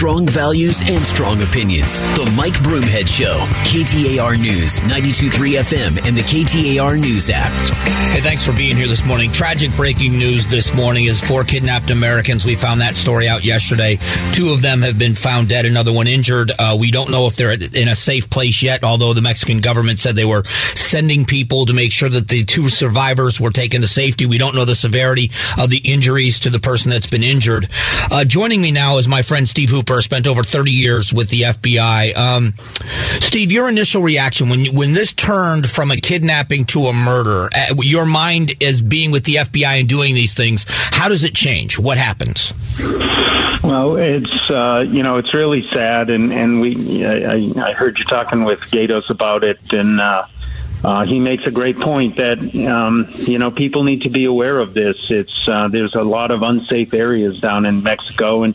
Strong values and strong opinions. The Mike Broomhead Show. KTAR News, 92.3 FM, and the KTAR News app. Hey, thanks for being here this morning. Tragic breaking news this morning is four kidnapped Americans. We found that story out yesterday. Two of them have been found dead, another one injured. Uh, we don't know if they're in a safe place yet, although the Mexican government said they were sending people to make sure that the two survivors were taken to safety. We don't know the severity of the injuries to the person that's been injured. Uh, joining me now is my friend Steve Hooper, spent over 30 years with the FBI. Um, Steve, your initial reaction when when this turned from a kidnapping to a murder, uh, your mind as being with the FBI and doing these things, how does it change? What happens? Well, it's uh, you know it's really sad, and and we I, I heard you talking with Gaydos about it, and uh, uh, he makes a great point that um, you know people need to be aware of this. It's uh, there's a lot of unsafe areas down in Mexico, and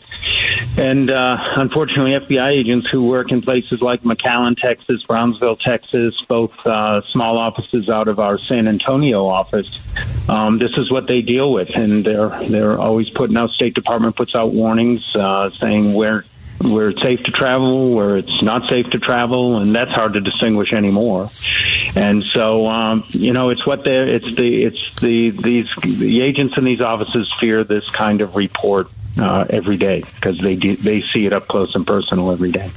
and uh, unfortunately, FBI agents who work in places like McAllen, Texas, Brownsville, Texas, both uh, small offices out of our San Antonio office, um, this is what they deal with, and they're they're always putting out. State Department puts out warnings uh, saying where where it's safe to travel, where it's not safe to travel, and that's hard to distinguish anymore. And so, um, you know, it's what they it's the it's the these the agents in these offices fear this kind of report uh, every day because they do, they see it up close and personal every day.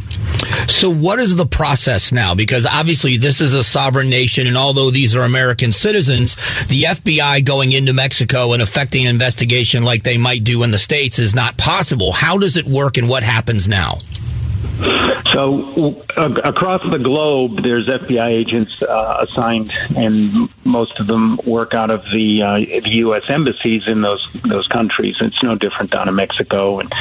So, what is the process now? Because obviously, this is a sovereign nation, and although these are American citizens, the FBI going into Mexico and affecting an investigation like they might do in the states is not possible. How does it work, and what happens now? So uh, across the globe, there's FBI agents uh, assigned, and most of them work out of the, uh, the U.S. embassies in those those countries. It's no different down in Mexico, and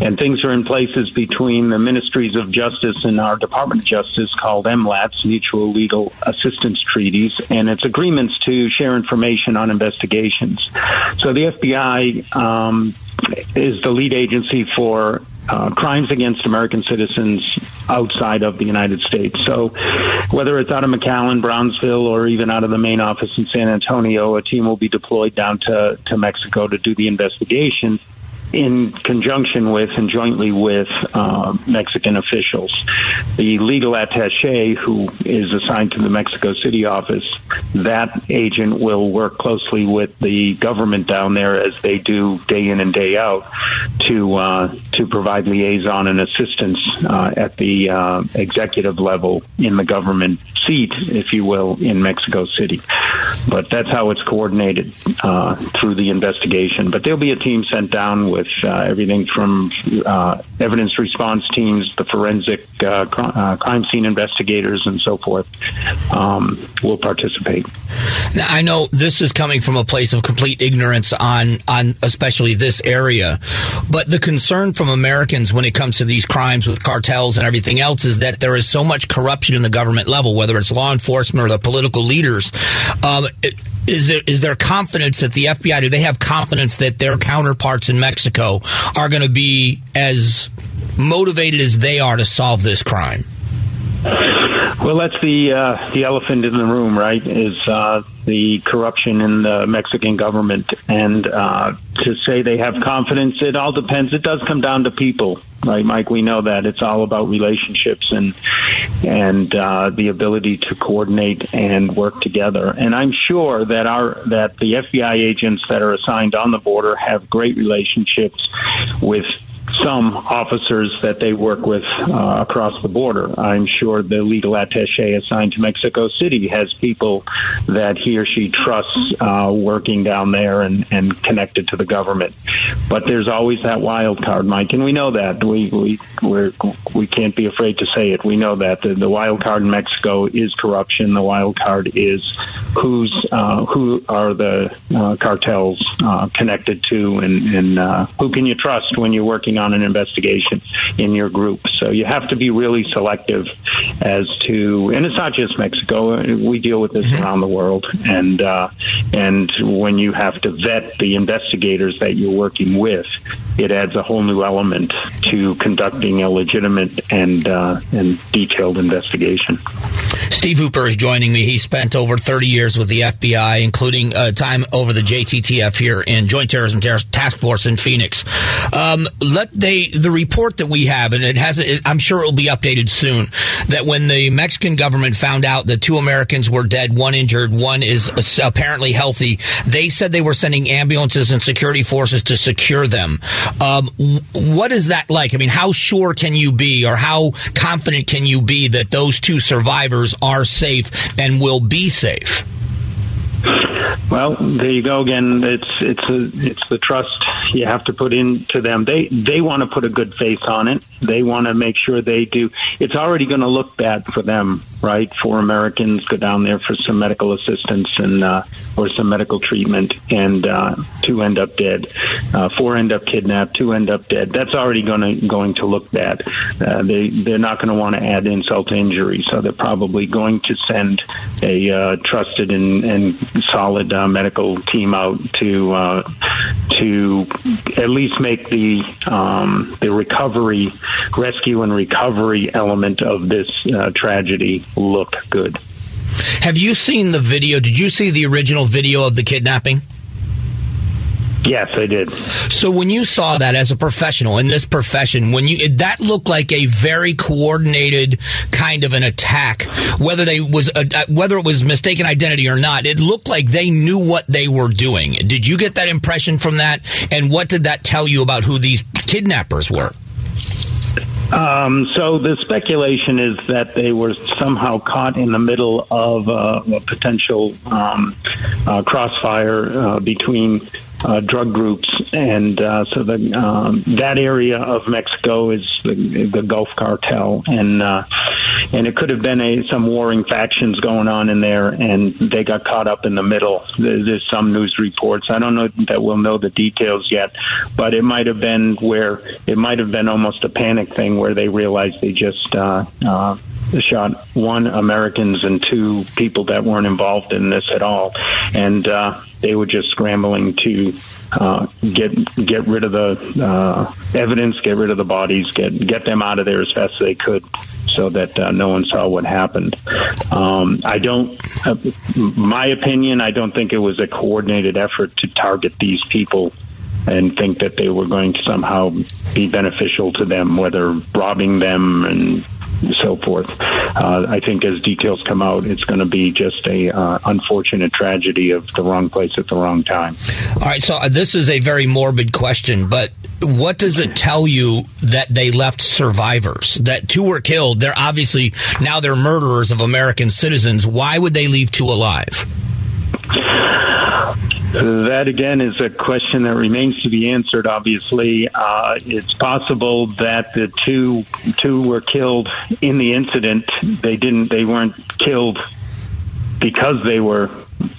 and things are in places between the ministries of justice and our Department of Justice called MLATs, Mutual Legal Assistance Treaties, and it's agreements to share information on investigations. So the FBI um, is the lead agency for uh, crimes against American citizens outside of the United States. So, whether it's out of McAllen, Brownsville, or even out of the main office in San Antonio, a team will be deployed down to, to Mexico to do the investigation in conjunction with and jointly with uh, Mexican officials. The legal attache, who is assigned to the Mexico City office, that agent will work closely with the government down there as they do day in and day out to uh, to provide liaison and assistance uh, at the uh, executive level in the government seat, if you will, in Mexico City. But that's how it's coordinated uh, through the investigation. But there'll be a team sent down with uh, everything from uh, evidence response teams, the forensic uh, cr- uh, crime scene investigators, and so forth. Um, will participate. Now, I know this is coming from a place of complete ignorance on on especially this area, but the concern from Americans when it comes to these crimes with cartels and everything else is that there is so much corruption in the government level, whether it's law enforcement or the political leaders. Um, is there is there confidence that the FBI do they have confidence that their counterparts in Mexico are going to be as motivated as they are to solve this crime? Well, that's the uh, the elephant in the room, right? Is uh, the corruption in the Mexican government, and uh, to say they have confidence, it all depends. It does come down to people, right, Mike? We know that it's all about relationships and and uh, the ability to coordinate and work together. And I'm sure that our that the FBI agents that are assigned on the border have great relationships with some officers that they work with uh, across the border. I'm sure the legal attache assigned to Mexico City has people that he or she trusts uh, working down there and, and connected to the government. But there's always that wild card, Mike, and we know that. We we we're, we can't be afraid to say it. We know that the, the wild card in Mexico is corruption. The wild card is who's uh, who are the uh, cartels uh, connected to, and, and uh, who can you trust when you're working on an investigation in your group. So you have to be really selective as to, and it's not just Mexico. We deal with this around the world, and uh, and when you have to vet the investigators that you're working with, it adds a whole new element to conducting a legitimate and uh, and detailed investigation. Steve Hooper is joining me. He spent over 30 years with the FBI, including uh, time over the JTTF here in Joint Terrorism Task Force in Phoenix. Um, let they the report that we have, and it has, it, I'm sure it will be updated soon. That when the Mexican government found out that two Americans were dead, one injured, one is apparently healthy, they said they were sending ambulances and security forces to secure them. Um, what is that like? I mean, how sure can you be, or how confident can you be that those two survivors are are safe and will be safe. Well, there you go again. It's it's a, it's the trust you have to put into them. They they want to put a good face on it. They want to make sure they do. It's already going to look bad for them, right? For Americans go down there for some medical assistance and uh, or some medical treatment, and uh, two end up dead, uh, four end up kidnapped, two end up dead. That's already going to going to look bad. Uh, they they're not going to want to add insult to injury, so they're probably going to send a uh, trusted and, and solid uh, medical team out to uh, to at least make the um, the recovery, rescue and recovery element of this uh, tragedy look good. Have you seen the video? Did you see the original video of the kidnapping? Yes, I did. So when you saw that as a professional in this profession, when you that looked like a very coordinated kind of an attack, whether they was a, uh, whether it was mistaken identity or not, it looked like they knew what they were doing. Did you get that impression from that? And what did that tell you about who these kidnappers were? Um, so the speculation is that they were somehow caught in the middle of uh, a potential um, uh, crossfire uh, between uh, drug groups, and uh, so the um, that area of Mexico is the, the Gulf Cartel, and uh, and it could have been a, some warring factions going on in there, and they got caught up in the middle. There's, there's some news reports. I don't know that we'll know the details yet, but it might have been where it might have been almost a panic thing where they realized they just uh, uh, shot one Americans and two people that weren't involved in this at all, and uh, they were just scrambling to uh, get get rid of the uh, evidence, get rid of the bodies, get get them out of there as fast as they could, so that uh, no one saw what happened. Um, I don't, uh, my opinion, I don't think it was a coordinated effort to target these people and think that they were going to somehow be beneficial to them, whether robbing them and so forth. Uh, I think as details come out, it's going to be just a uh, unfortunate tragedy of the wrong place at the wrong time. All right, so uh, this is a very morbid question, but what does it tell you that they left survivors? That two were killed. They're obviously now they're murderers of American citizens. Why would they leave two alive? That again is a question that remains to be answered. Obviously, uh, it's possible that the two two were killed in the incident. They didn't. They weren't killed because they were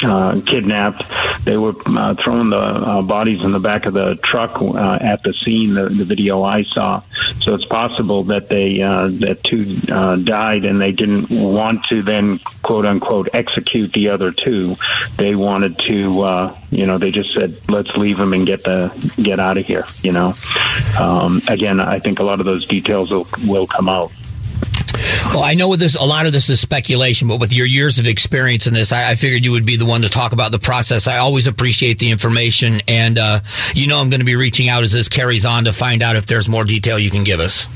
uh, kidnapped. They were uh, throwing the uh, bodies in the back of the truck uh, at the scene. The, the video I saw. So it's possible that they uh, that two uh, died and they didn't want to then quote unquote execute the other two. They wanted to, uh, you know, they just said let's leave them and get the get out of here. You know, um, again, I think a lot of those details will will come out. Well, I know this a lot of this is speculation, but with your years of experience in this, I, I figured you would be the one to talk about the process. I always appreciate the information, and uh, you know I'm going to be reaching out as this carries on to find out if there's more detail you can give us.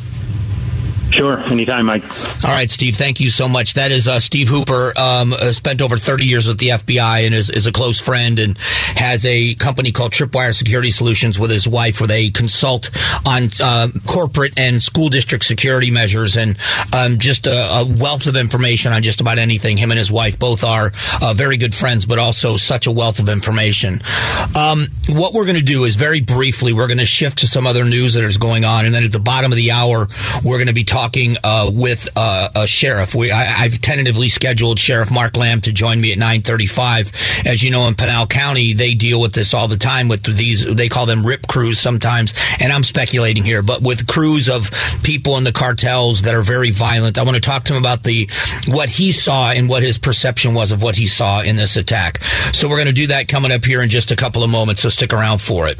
Sure, anytime, Mike. All right, Steve. Thank you so much. That is uh, Steve Hooper. Um, uh, spent over 30 years with the FBI and is, is, a close friend and has a company called Tripwire Security Solutions with his wife, where they consult on uh, corporate and school district security measures and um, just a, a, wealth of information on just about anything. Him and his wife both are uh, very good friends, but also such a wealth of information. Um, what we're going to do is very briefly, we're going to shift to some other news that is going on, and then at the bottom of the hour, we're going to be talking talking uh, with uh, a sheriff. We, I, have tentatively scheduled Sheriff Mark Lamb to join me at 9:35. As you know, in Pinal County, they deal with this all the time with these. They call them rip crews sometimes, and I'm speculating here, but with crews of people in the cartels that are very violent. I want to talk to him about the what he saw and what his perception was of what he saw in this attack. So we're going to do that coming up here in just a couple of moments. So stick around for it.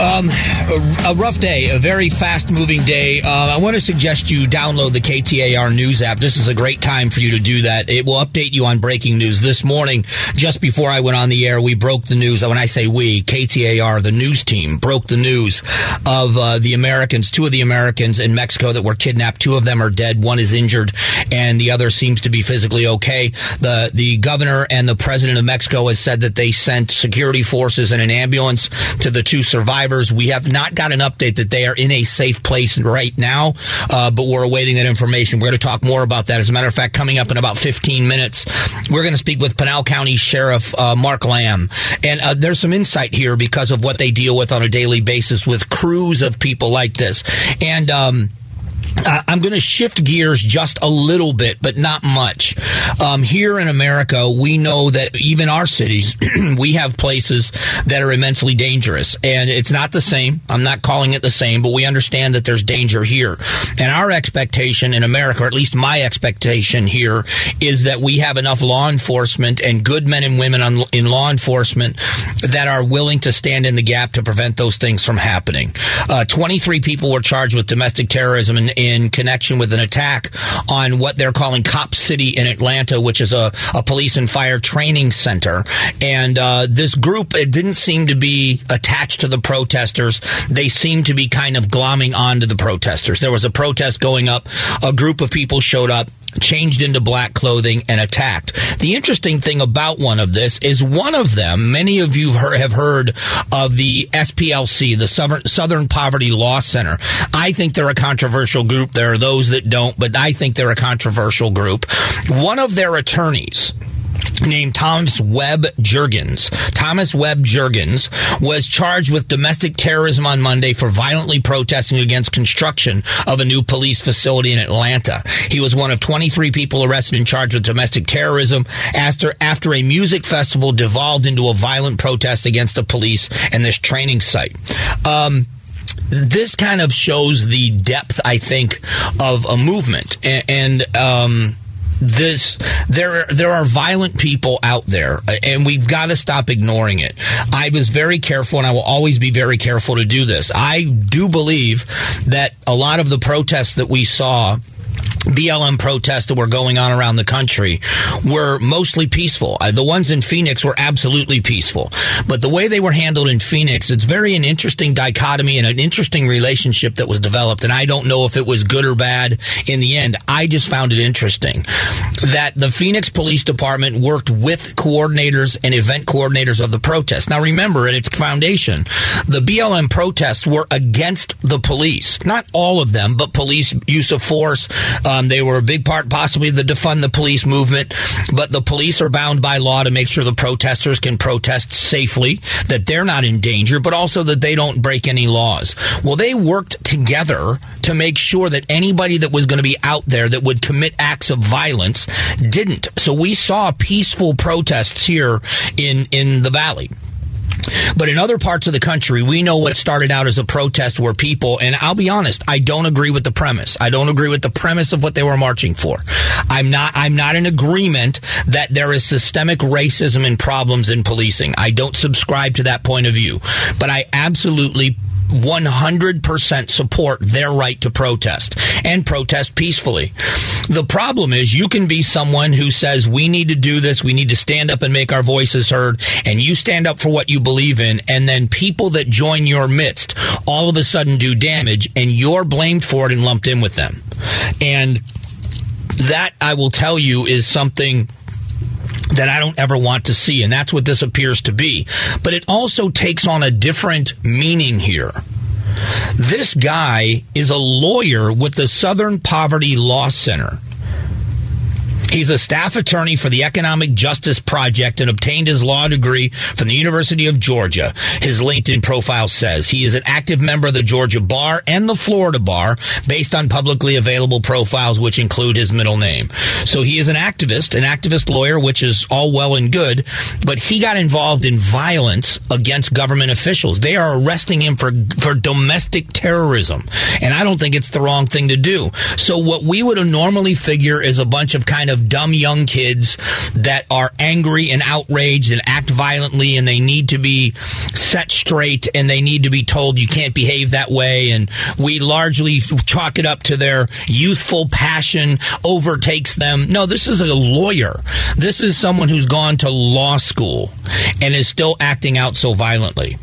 Um, a, a, rough day, a very fast moving day. Uh, I want to suggest you download the KTAR News app. This is a great time for you to do that. It will update you on breaking news. This morning, just before I went on the air, we broke the news. When I say we, KTAR, the news team, broke the news of uh, the Americans, two of the Americans in Mexico that were kidnapped. Two of them are dead. One is injured, and the other seems to be physically okay. The the governor and the president of Mexico has said that they sent security forces and an ambulance to the two survivors. We have not got an update that they are in a safe place right now, uh, but we're awaiting that information. We're going to talk more about that. As a matter of fact, coming up in about 15 minutes, we're going to speak with Pinal County Sheriff uh, Mark Lamb, and uh, there's some insight here because of what they deal with on a daily basis with crews of people like this, and. Um, uh, I'm going to shift gears just a little bit, but not much. Um, here in America, we know that even our cities, we have places that are immensely dangerous. And it's not the same. I'm not calling it the same, but we understand that there's danger here. And our expectation in America, or at least my expectation here, is that we have enough law enforcement and good men and women on, in law enforcement that are willing to stand in the gap to prevent those things from happening. Uh, 23 people were charged with domestic terrorism and in connection with an attack on what they're calling Cop City in Atlanta, which is a, a police and fire training center. And uh, this group, it didn't seem to be attached to the protesters. They seemed to be kind of glomming onto the protesters. There was a protest going up. A group of people showed up changed into black clothing and attacked. The interesting thing about one of this is one of them, many of you have heard of the SPLC, the Southern Poverty Law Center. I think they're a controversial group. There are those that don't, but I think they're a controversial group. One of their attorneys, named Thomas Webb Jurgens. Thomas Webb Jurgens was charged with domestic terrorism on Monday for violently protesting against construction of a new police facility in Atlanta. He was one of 23 people arrested and charged with domestic terrorism after after a music festival devolved into a violent protest against the police and this training site. Um, this kind of shows the depth, I think, of a movement. And, and um, this there there are violent people out there and we've got to stop ignoring it. I was very careful and i will always be very careful to do this. I do believe that a lot of the protests that we saw BLM protests that were going on around the country were mostly peaceful. Uh, the ones in Phoenix were absolutely peaceful. But the way they were handled in Phoenix, it's very an interesting dichotomy and an interesting relationship that was developed. And I don't know if it was good or bad in the end. I just found it interesting that the Phoenix Police Department worked with coordinators and event coordinators of the protest. Now remember, at its foundation, the BLM protests were against the police. Not all of them, but police use of force, um, they were a big part, possibly, the defund the police movement. But the police are bound by law to make sure the protesters can protest safely, that they're not in danger, but also that they don't break any laws. Well, they worked together to make sure that anybody that was going to be out there that would commit acts of violence didn't. So we saw peaceful protests here in in the valley. But in other parts of the country, we know what started out as a protest where people, and I'll be honest, I don't agree with the premise. I don't agree with the premise of what they were marching for. I'm not, I'm not in agreement that there is systemic racism and problems in policing. I don't subscribe to that point of view. But I absolutely 100% support their right to protest and protest peacefully. The problem is you can be someone who says we need to do this, we need to stand up and make our voices heard, and you stand up for what you believe in, and then people that join your midst all of a sudden do damage, and you're blamed for it and lumped in with them. And that, I will tell you, is something that I don't ever want to see. And that's what this appears to be. But it also takes on a different meaning here. This guy is a lawyer with the Southern Poverty Law Center. He's a staff attorney for the Economic Justice Project and obtained his law degree from the University of Georgia. His LinkedIn profile says he is an active member of the Georgia Bar and the Florida Bar based on publicly available profiles, which include his middle name. So he is an activist, an activist lawyer, which is all well and good, but he got involved in violence against government officials. They are arresting him for, for domestic terrorism. And I don't think it's the wrong thing to do. So what we would normally figure is a bunch of kind of dumb young kids that are angry and outraged and act violently and they need to be set straight and they need to be told you can't behave that way. And we largely chalk it up to their youthful passion overtakes them. No, this is a lawyer. This is someone who's gone to law school and is still acting out so violently.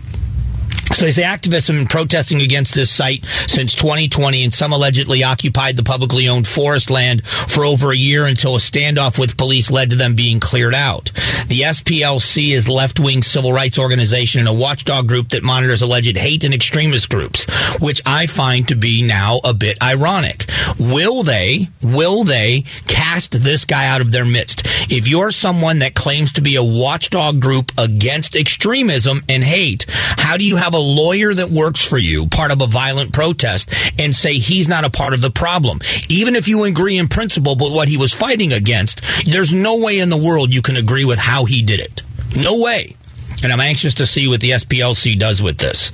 So they say activists have been protesting against this site since 2020, and some allegedly occupied the publicly owned forest land for over a year until a standoff with police led to them being cleared out. The SPLC is left-wing civil rights organization and a watchdog group that monitors alleged hate and extremist groups, which I find to be now a bit ironic. Will they, will they cast this guy out of their midst? If you're someone that claims to be a watchdog group against extremism and hate, how do you have a lawyer that works for you, part of a violent protest, and say he's not a part of the problem. Even if you agree in principle with what he was fighting against, there's no way in the world you can agree with how he did it. No way and I'm anxious to see what the SPLC does with this.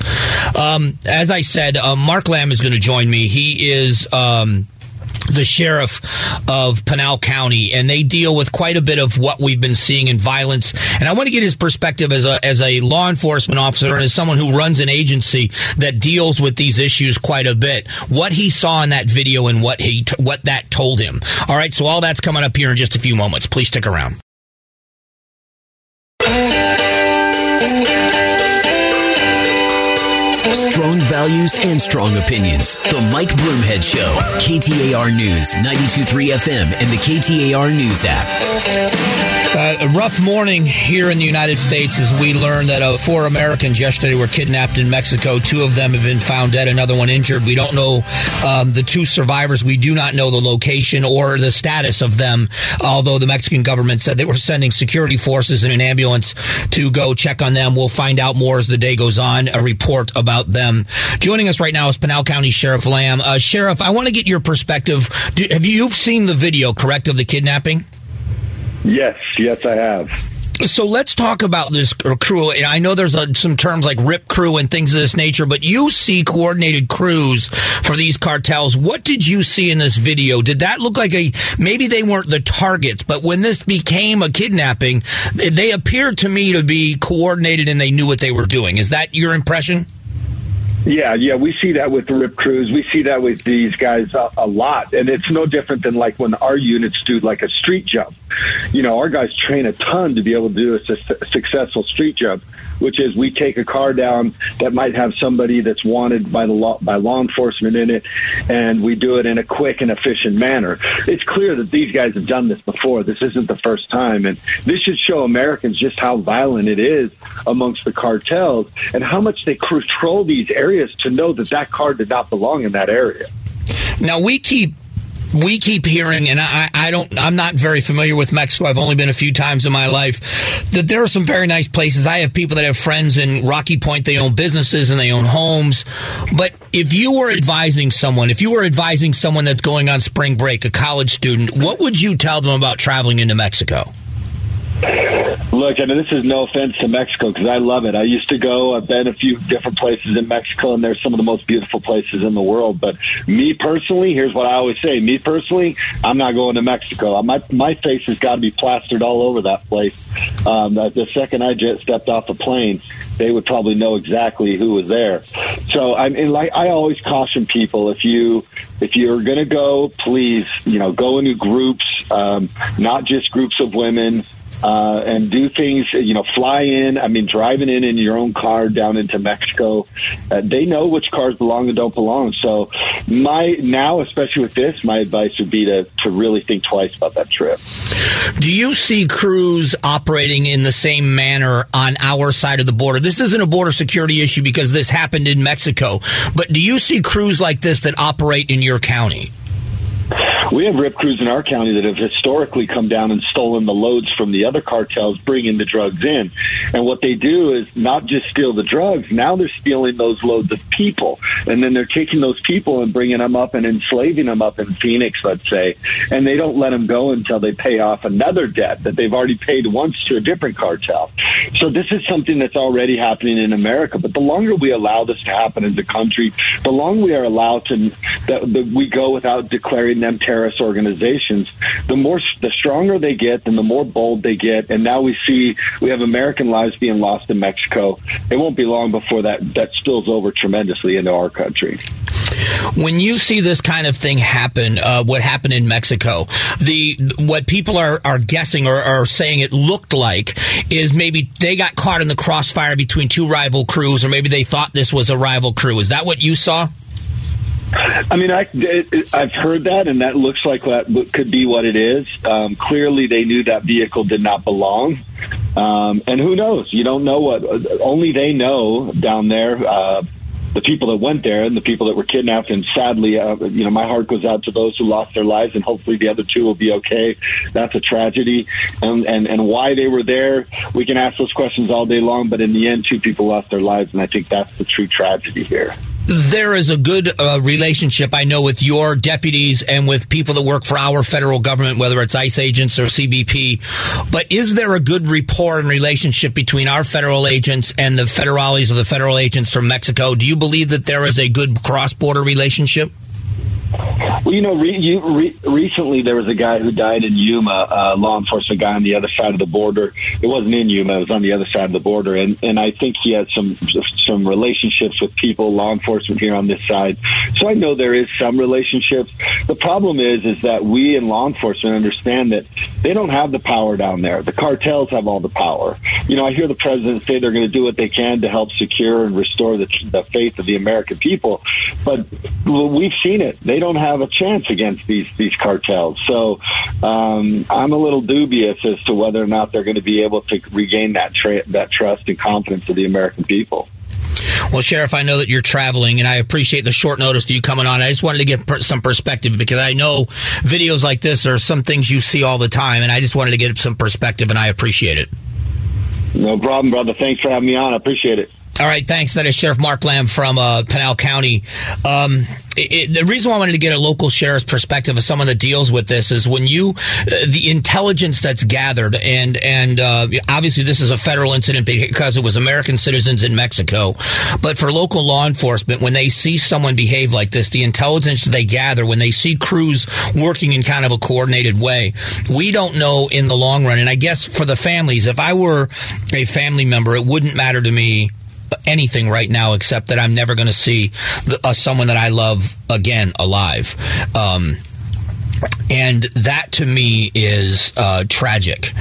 Um, as I said, uh, Mark Lamb is going to join me. He is um, the sheriff of Pinal County, and they deal with quite a bit of what we've been seeing in violence. And I want to get his perspective as a as a law enforcement officer and as someone who runs an agency that deals with these issues quite a bit. What he saw in that video and what he what that told him. All right, so all that's coming up here in just a few moments. Please stick around. Values and strong opinions. The Mike Broomhead Show. KTAR News, 92.3 FM, and the KTAR News app. Uh, a rough morning here in the United States as we learned that uh, four Americans yesterday were kidnapped in Mexico. Two of them have been found dead, another one injured. We don't know um, the two survivors. We do not know the location or the status of them, although the Mexican government said they were sending security forces and an ambulance to go check on them. We'll find out more as the day goes on. A report about them. Joining us right now is Pinal County Sheriff Lamb. Uh, Sheriff, I want to get your perspective. Do, have you you've seen the video, correct, of the kidnapping? Yes, yes, I have. So let's talk about this crew. I know there's a, some terms like rip crew and things of this nature, but you see coordinated crews for these cartels. What did you see in this video? Did that look like a maybe they weren't the targets, but when this became a kidnapping, they appeared to me to be coordinated and they knew what they were doing. Is that your impression? Yeah, yeah, we see that with the RIP crews. We see that with these guys a, a, lot, and it's no different than like when our units do like a street jump. You know, our guys train a ton to be able to do a, su- successful street jump which is we take a car down that might have somebody that's wanted by the law by law enforcement in it, and we do it in a quick and efficient manner. It's clear that these guys have done this before. This isn't the first time, and this should show Americans just how violent it is amongst the cartels and how much they control these areas to know that that car did not belong in that area. Now we keep we keep hearing, and I, I don't, I'm not very familiar with Mexico. I've only been a few times in my life. That there are some very nice places. I have people that have friends in Rocky Point. They own businesses and they own homes. But if you were advising someone, if you were advising someone that's going on spring break, a college student, what would you tell them about traveling into Mexico? Look, I mean, this is no offense to Mexico because I love it. I used to go. I've been a few different places in Mexico, and they're some of the most beautiful places in the world. But me personally, here's what I always say: me personally, I'm not going to Mexico. My my face has got to be plastered all over that place. Um, the second I just stepped off the plane, they would probably know exactly who was there. So I mean, like I always caution people: if you if you're going to go, please, you know, go into groups, um, not just groups of women uh, and do things, you know, fly in. I mean, driving in in your own car down into Mexico. Uh, they know which cars belong and don't belong. So, my now, especially with this, my advice would be to to really think twice about that trip. Do you see crews operating in the same manner on our side of the border? This isn't a border security issue because this happened in Mexico, but do you see crews like this that operate in your county? We have rip crews in our county that have historically come down and stolen the loads from the other cartels, bringing the drugs in. And what they do is not just steal the drugs, now they're stealing those loads of people. And then they're taking those people and bringing them up and enslaving them up in Phoenix, let's say. And they don't let them go until they pay off another debt that they've already paid once to a different cartel. So this is something that's already happening in America. But the longer we allow this to happen as a country, the longer we are allowed to that, that we go without declaring them terrorist organizations, the more the stronger they get, and the more bold they get. And now we see we have American lives being lost in Mexico. It won't be long before that that spills over tremendously into our country. When you see this kind of thing happen, uh, what happened in Mexico, the what people are, are guessing or are saying it looked like is maybe they got caught in the crossfire between two rival crews, or maybe they thought this was a rival crew. Is that what you saw? I mean, I, I've heard that, and that looks like that could be what it is. Um, clearly, they knew that vehicle did not belong. Um, and who knows? You don't know what. Only they know down there. Uh, the people that went there and the people that were kidnapped. And sadly, uh, you know, my heart goes out to those who lost their lives, and hopefully the other two will be okay. That's a tragedy, and and and why they were there, we can ask those questions all day long. But in the end, two people lost their lives, and I think that's the true tragedy here there is a good uh, relationship I know with your deputies and with people that work for our federal government, whether it's ICE agents or CBP. But is there a good rapport and relationship between our federal agents and the federales or the federal agents from Mexico? Do you believe that there is a good cross border relationship? Well, you know, re- you, re- recently there was a guy who died in Yuma, a law enforcement guy on the other side of the border. It wasn't in Yuma; it was on the other side of the border, and and I think he had some some relationships with people, law enforcement here on this side. So I know there is some relationships. The problem is, is that we in law enforcement understand that they don't have the power down there. The cartels have all the power. You know, I hear the president say they're going to do what they can to help secure and restore the, the faith of the American people, but we've seen it. They don't have a chance against these these cartels. So um, I'm a little dubious as to whether or not they're going to be able to regain that tra- that trust and confidence of the American people. Well, Sheriff, I know that you're traveling, and I appreciate the short notice to you coming on. I just wanted to get some perspective because I know videos like this are some things you see all the time, and I just wanted to get some perspective, and I appreciate it. No problem, brother. Thanks for having me on. I appreciate it. All right, thanks. That is Sheriff Mark Lamb from uh, Pinal County. Um, it, the reason why I wanted to get a local sheriff's perspective of someone that deals with this is when you, uh, the intelligence that's gathered, and and uh, obviously this is a federal incident because it was American citizens in Mexico, but for local law enforcement, when they see someone behave like this, the intelligence they gather, when they see crews working in kind of a coordinated way, we don't know in the long run. And I guess for the families, if I were a family member, it wouldn't matter to me anything right now except that I'm never going to see the, uh, someone that I love again alive. Um, and that to me is uh, tragic.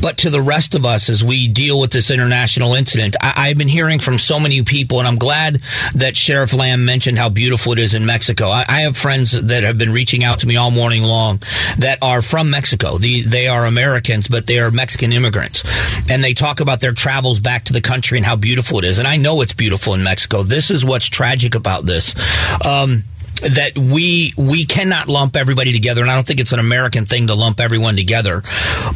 But to the rest of us, as we deal with this international incident, I, have been hearing from so many people, and I'm glad that Sheriff Lamb mentioned how beautiful it is in Mexico. I, I have friends that have been reaching out to me all morning long that are from Mexico. The, they are Americans, but they are Mexican immigrants. And they talk about their travels back to the country and how beautiful it is. And I know it's beautiful in Mexico. This is what's tragic about this. Um, that we we cannot lump everybody together, and I don't think it's an American thing to lump everyone together.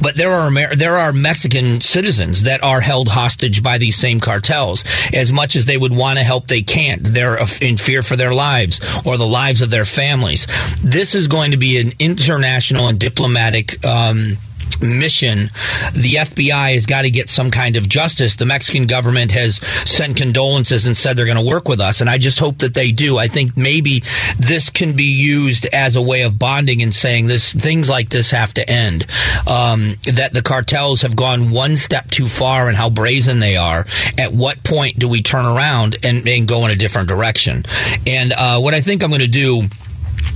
But there are Amer- there are Mexican citizens that are held hostage by these same cartels. As much as they would want to help, they can't. They're in fear for their lives or the lives of their families. This is going to be an international and diplomatic. Um, mission, the FBI has got to get some kind of justice. The Mexican government has sent condolences and said they're going to work with us, and I just hope that they do. I think maybe this can be used as a way of bonding and saying this things like this have to end. Um, that the cartels have gone one step too far and how brazen they are. At what point do we turn around and, and go in a different direction? And uh, what I think I'm going to do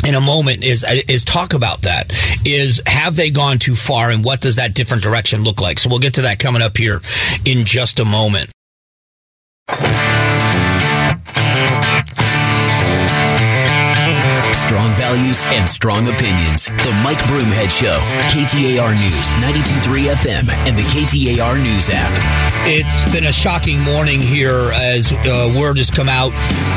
in a moment is is talk about that. Is have they gone too far, and what does that different direction look like? So we'll get to that coming up here in just a moment. Strong values and strong opinions. The Mike Broomhead Show. KTAR News, 92.3 FM, and the KTAR News app. It's been a shocking morning here as uh, word has come out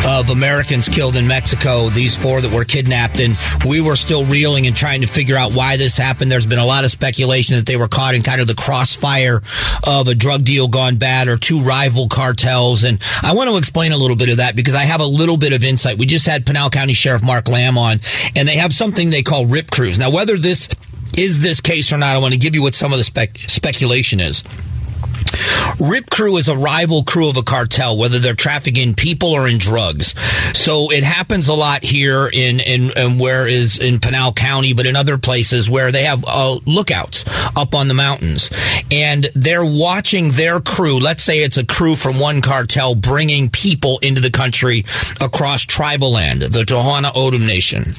of Americans killed in Mexico, these four that were kidnapped, and we were still reeling and trying to figure out why this happened. There's been a lot of speculation that they were caught in kind of the crossfire of a drug deal gone bad or two rival cartels. And I want to explain a little bit of that because I have a little bit of insight. We just had Pinal County Sheriff Mark Lamb on, and they have something they call RIP crews. Now, whether this is this case or not, I want to give you what some of the spec- speculation is. Rip Crew is a rival crew of a cartel, whether they're trafficking people or in drugs. So it happens a lot here in, in, in where is in Pinal County, but in other places where they have uh, lookouts up on the mountains. And they're watching their crew. Let's say it's a crew from one cartel bringing people into the country across tribal land, the Tohono O'odham Nation.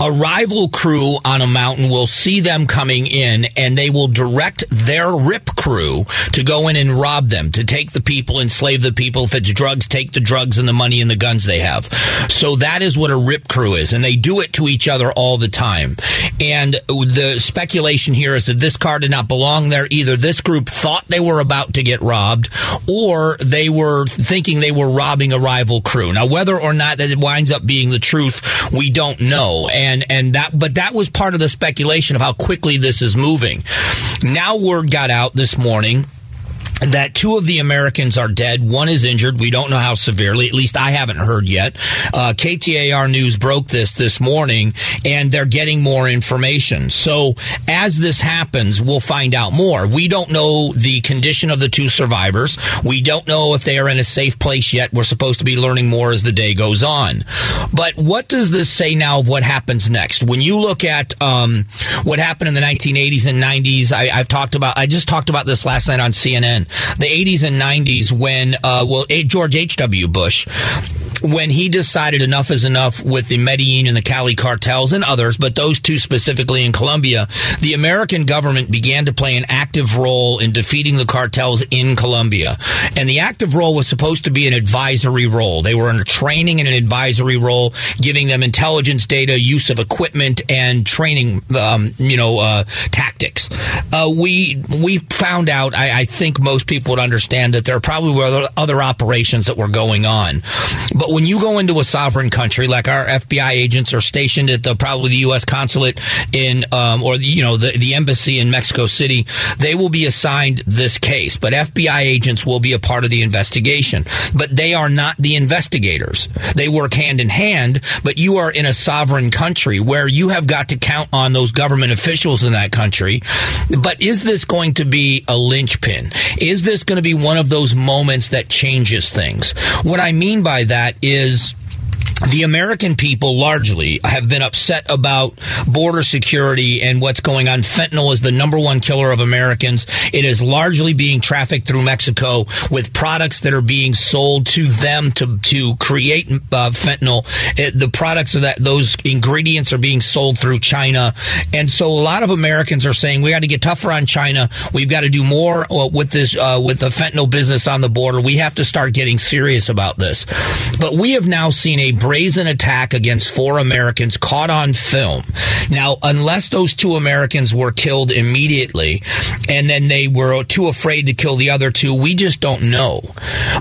A rival crew on a mountain will see them coming in and they will direct their RIP crew to go in and rob them, to take the people, enslave the people. If it's drugs, take the drugs and the money and the guns they have. So that is what a RIP crew is. And they do it to each other all the time. And the speculation here is that this car did not belong there. Either this group thought they were about to get robbed or they were thinking they were robbing a rival crew. Now, whether or not that it winds up being the truth, we don't know. And, and that, but that was part of the speculation of how quickly this is moving. Now word got out this morning that two of the Americans are dead. One is injured. We don't know how severely. At least I haven't heard yet. Uh, KTAR News broke this this morning, and they're getting more information. So as this happens, we'll find out more. We don't know the condition of the two survivors. We don't know if they are in a safe place yet. We're supposed to be learning more as the day goes on. But what does this say now of what happens next? When you look at um, what happened in the 1980s and 90s, I, I've talked about. I just talked about this last night on CNN the 80s and 90s when, uh, well, George H.W. Bush when he decided enough is enough with the Medellin and the Cali cartels and others, but those two specifically in Colombia, the American government began to play an active role in defeating the cartels in Colombia. And the active role was supposed to be an advisory role. They were in a training and an advisory role, giving them intelligence data, use of equipment, and training, um, you know, uh, tactics. Uh, we we found out. I, I think most people would understand that there probably were other operations that were going on, but when you go into a sovereign country, like our FBI agents are stationed at the probably the U.S. consulate in, um, or you know the the embassy in Mexico City, they will be assigned this case. But FBI agents will be a part of the investigation. But they are not the investigators. They work hand in hand. But you are in a sovereign country where you have got to count on those government officials in that country. But is this going to be a linchpin? Is this going to be one of those moments that changes things? What I mean by that is the American people largely have been upset about border security and what's going on. Fentanyl is the number one killer of Americans. It is largely being trafficked through Mexico with products that are being sold to them to to create uh, fentanyl. It, the products of that those ingredients are being sold through China, and so a lot of Americans are saying we got to get tougher on China. We've got to do more uh, with this uh, with the fentanyl business on the border. We have to start getting serious about this. But we have now seen a brazen attack against four Americans caught on film. Now, unless those two Americans were killed immediately and then they were too afraid to kill the other two, we just don't know.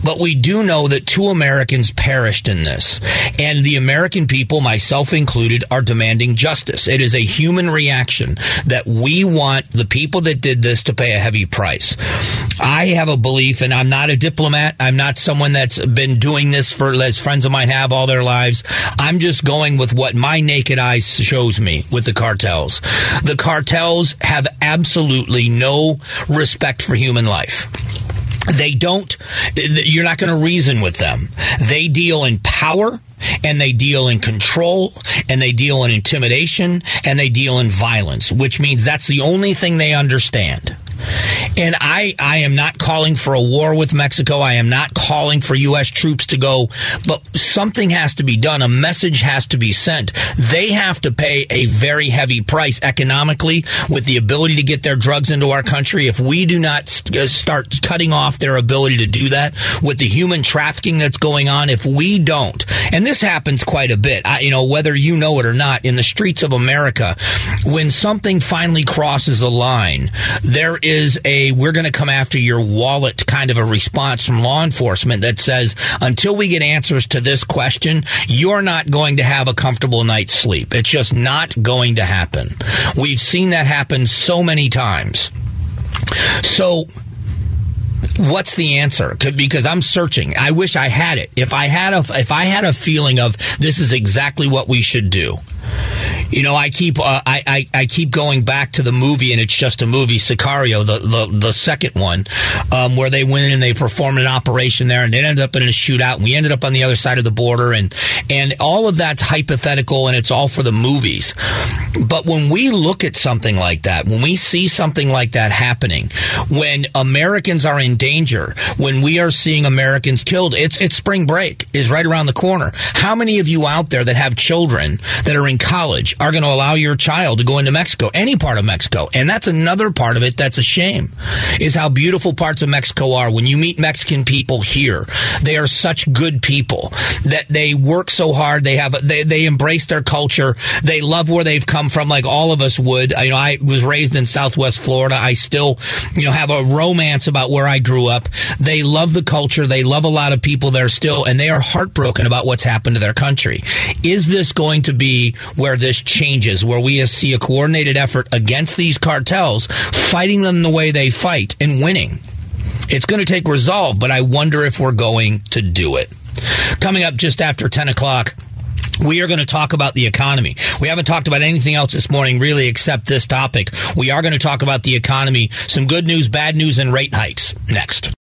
But we do know that two Americans perished in this. And the American people, myself included, are demanding justice. It is a human reaction that we want the people that did this to pay a heavy price. I have a belief, and I'm not a diplomat. I'm not someone that's been doing this for, as friends of mine have all their lives lives. I'm just going with what my naked eyes shows me with the cartels. The cartels have absolutely no respect for human life they don't you're not going to reason with them they deal in power and they deal in control and they deal in intimidation and they deal in violence which means that's the only thing they understand And I, I am not calling for a war with Mexico. I am not calling for U.S. troops to go, but something has to be done. A message has to be sent. They have to pay a very heavy price economically with the ability to get their drugs into our country. If we do not uh, start cutting off their ability to do that with the human trafficking that's going on, if we don't, and this happens quite a bit, I, you know, whether you know it or not, in the streets of America, when something finally crosses a line, there is a we're going to come after your wallet kind of a response from law enforcement that says until we get answers to this question, you're not going to have a comfortable night's sleep. It's just not going to happen. We've seen that happen so many times. So what's the answer? Because I'm searching. I wish I had it. If I had a if I had a feeling of this is exactly what we should do. You know, I keep uh, I, I, I keep going back to the movie, and it's just a movie, Sicario, the the, the second one, um, where they went in and they performed an operation there, and it ended up in a shootout, and we ended up on the other side of the border, and and all of that's hypothetical, and it's all for the movies. But when we look at something like that, when we see something like that happening, when Americans are in danger, when we are seeing Americans killed, it's it's spring break is right around the corner. How many of you out there that have children that are in college are going to allow your child to go into Mexico, any part of Mexico. And that's another part of it that's a shame, is how beautiful parts of Mexico are. When you meet Mexican people here, they are such good people that they work so hard. They have, they, they embrace their culture. They love where they've come from, like all of us would. You know, I was raised in Southwest Florida. I still, you know, have a romance about where I grew up. They love the culture. They love a lot of people there still, and they are heartbroken about what's happened to their country. Is this going to be where this changes, where we see a coordinated effort against these cartels, fighting them the way they fight and winning. It's going to take resolve, but I wonder if we're going to do it. Coming up just after 10 o'clock, we are going to talk about the economy. We haven't talked about anything else this morning, really, except this topic. We are going to talk about the economy, some good news, bad news, and rate hikes next.